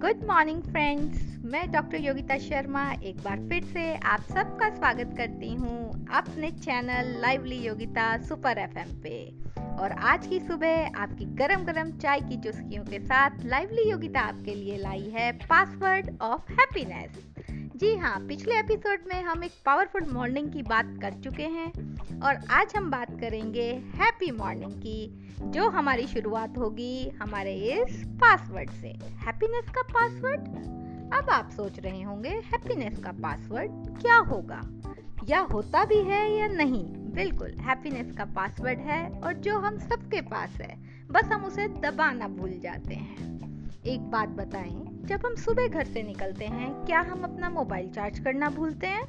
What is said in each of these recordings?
Good morning friends मैं doctor Yogita Sharma एक बार फिर से आप सबका स्वागत करती हूँ अपने channel lively Yogita super FM पे। और आज की सुबह आपकी गरम गरम चाय की चुस्कियों के साथ लाइवली योगिता आपके लिए लाई है पासवर्ड ऑफ़ हैप्पीनेस जी हाँ पिछले एपिसोड में हम एक पावरफुल मॉर्निंग की बात कर चुके हैं और आज हम बात करेंगे हैप्पी मॉर्निंग की, जो हमारी शुरुआत होगी हमारे इस पासवर्ड से। हैप्पीनेस का पासवर्ड अब आप सोच रहे होंगे हैप्पीनेस का पासवर्ड क्या होगा? या होता भी है या नहीं? बिल्कुल हैप्पीनेस का पासवर्ड है और जो हम सबके पास है, बस हम उसे दबाना भूल जाते हैं। एक बात बताएँ, जब हम सुबह घर से निकलते हैं, क्या हम अपना मोबाइल चार्ज करना भूलते हैं?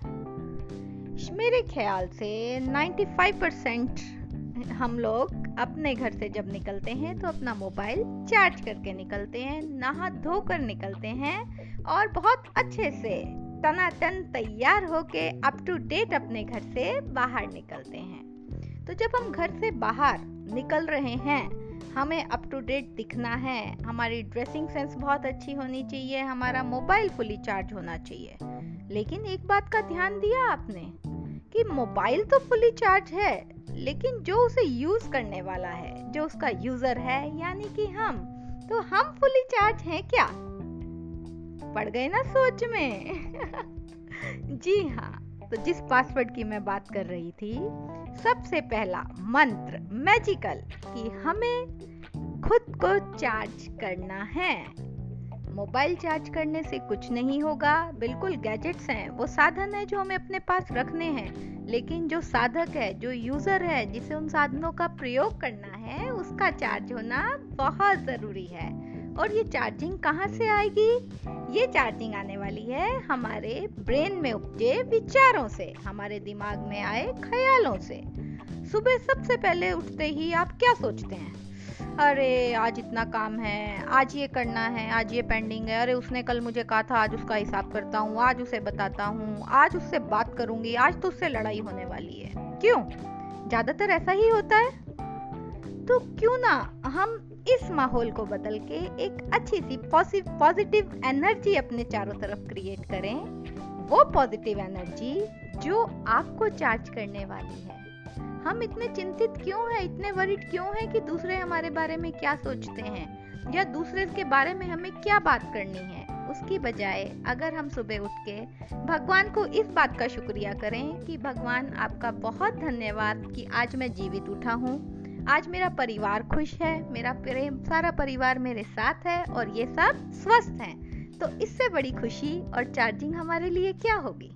मेरे ख्याल से 95 परसेंट हम लोग अपने घर से जब निकलते हैं तो अपना मोबाइल चार्ज करके निकलते हैं, नहा धो कर निकलते हैं, और बहुत अच्छे से तनातन तैयार होके अप टू डेट अपने घर से बाहर निकलते हैं। तो जब हम घर से बाहर निकल रहे हैं हमें अप टू डेट दिखना है। हमारी ड्रेसिंग सेंस बहुत अच्छी होनी चाहिए, हमारा मोबाइल फुली चार्ज होना चाहिए। लेकिन एक बात का ध्यान दिया आपने कि मोबाइल तो फुली चार्ज है, लेकिन जो उसे यूज़ करने वाला है, जो उसका यूज़र है, यानी कि हम तो हम फुली चार्ज हैं क्या? पड़ गए ना सोच में? जी हाँ। तो जिस पासवर्ड की मैं बात कर रही थी, सबसे पहला मंत्र मैजिकल कि हमें खुद को चार्ज करना है। मोबाइल चार्ज करने से कुछ नहीं होगा। बिल्कुल गैजेट्स हैं, वो साधन है जो हमें अपने पास रखने हैं। लेकिन जो साधक है, जो यूज़र है, जिसे उन साधनों का प्रयोग करना है, उसका चार्ज होना बहुत ज़रूरी है। और ये चार्जिंग कहाँ से आएगी? ये चार्जिंग आने वाली है हमारे ब्रेन में उपजे विचारों से, हमारे दिमाग में आए ख्यालों से। सुबह सबसे पहले उठते ही आप क्या सोचते हैं? अरे, आज इतना काम है, आज ये करना है, आज ये पेंडिंग है। अरे, उसने कल मुझे कहा था, आज उसका हिसाब करता हूँ, आज उसे बताता हूँ, आज उससे बात करूँगी, आज तो उससे लड़ाई होने वाली है। क्यों? ज़्यादातर ऐसा ही होता है? तो क्यों ना हम इस माहौल को बदल के एक अच्छी सी पॉजिटिव एनर्जी अपने चारों तरफ़ क्रिएट करें। वो पॉजिटिव एनर्जी जो आपको चार्ज करने वाली है। हम इतने चिंतित क्यों हैं? इतने वरिड क्यों हैं कि दूसरे हमारे बारे में क्या सोचते हैं? या दूसरे के बारे में हमें क्या बात करनी है? उसकी बजाय अगर हम सुबह उठ के भगवान को इस बात का शुक्रिया करें कि भगवान आपका बहुत धन्यवाद कि आज मैं जीवित उठा हूँ। आज मेरा परिवार खुश है, मेरा प्रेम, सारा परिवार मेरे साथ है और ये सब स्वस्थ हैं। तो इससे बड़ी खुशी और चार्जिंग हमारे लिए क्या होगी?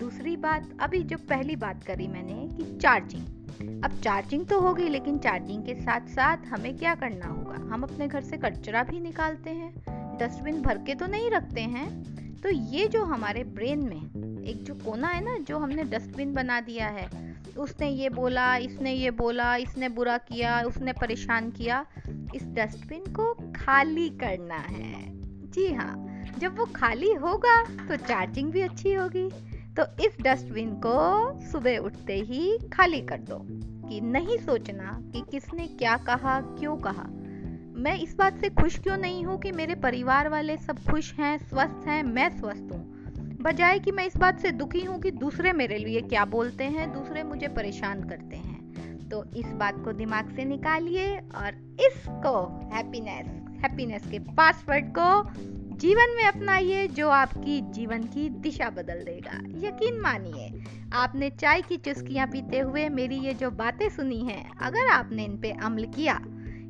दूसरी बात, अभी जो पहली बात करी मैंने कि चार्जिंग अब चार्जिंग तो होगी, लेकिन चार्जिंग के साथ साथ हमें क्या करना होगा? हम अपने घर से कचरा भी निकालते हैं डस्टबिन भर के तो नहीं रखते हैं। तो ये जो हमारे ब्रेन में एक जो कोना है ना, जो हमने डस्टबिन बना दिया है उसने ये बोला, इसने ये बोला, इसने बुरा किया, उसने परेशान किया। इस डस्टबिन को खाली करना है। जी हाँ जब वो खाली होगा तो चार्जिंग भी अच्छी होगी। तो इस डस्टबिन को सुबह उठते ही खाली कर दो, कि नहीं सोचना कि किसने क्या कहा, क्यों कहा। मैं इस बात से खुश क्यों नहीं हूँ कि मेरे परिवार वाले सब खुश हैं, स्वस्थ हैं, मैं स्वस्थ हूँ। बजाय कि मैं इस बात से दुखी हूँ कि दूसरे मेरे लिए क्या बोलते हैं, दूसरे मुझे परेशान करते हैं। तो इस बात को दिमाग से निकालिए और इसको हैप्पीनेस हैप्पीनेस के पासवर्ड को जीवन में अपनाइए, जो आपकी जीवन की दिशा बदल देगा। यकीन मानिए, आपने चाय की चुस्कियाँ पीते हुए मेरी ये जो बातें सुनी हैं, अगर आपने इन पे अमल किया,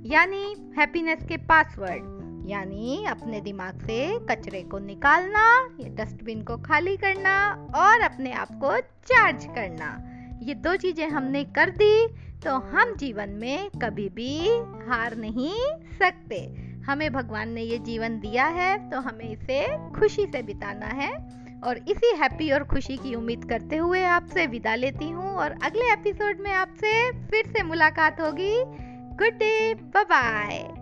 यानी हैप्पीनेस के पासवर्ड यानी अपने दिमाग से कचरे को निकालना, या डस्टबिन को खाली करना, और अपने आप को चार्ज करना। ये दो चीज़ें हमने कर दी तो हम जीवन में कभी भी हार नहीं सकते। हमें भगवान ने ये जीवन दिया है तो हमें इसे खुशी से बिताना है। और इसी हैप्पी और खुशी की उम्मीद करते हुए आपसे विदा लेती हूँ, और अगले एपिसोड में आपसे फिर से मुलाकात होगी। Good day bye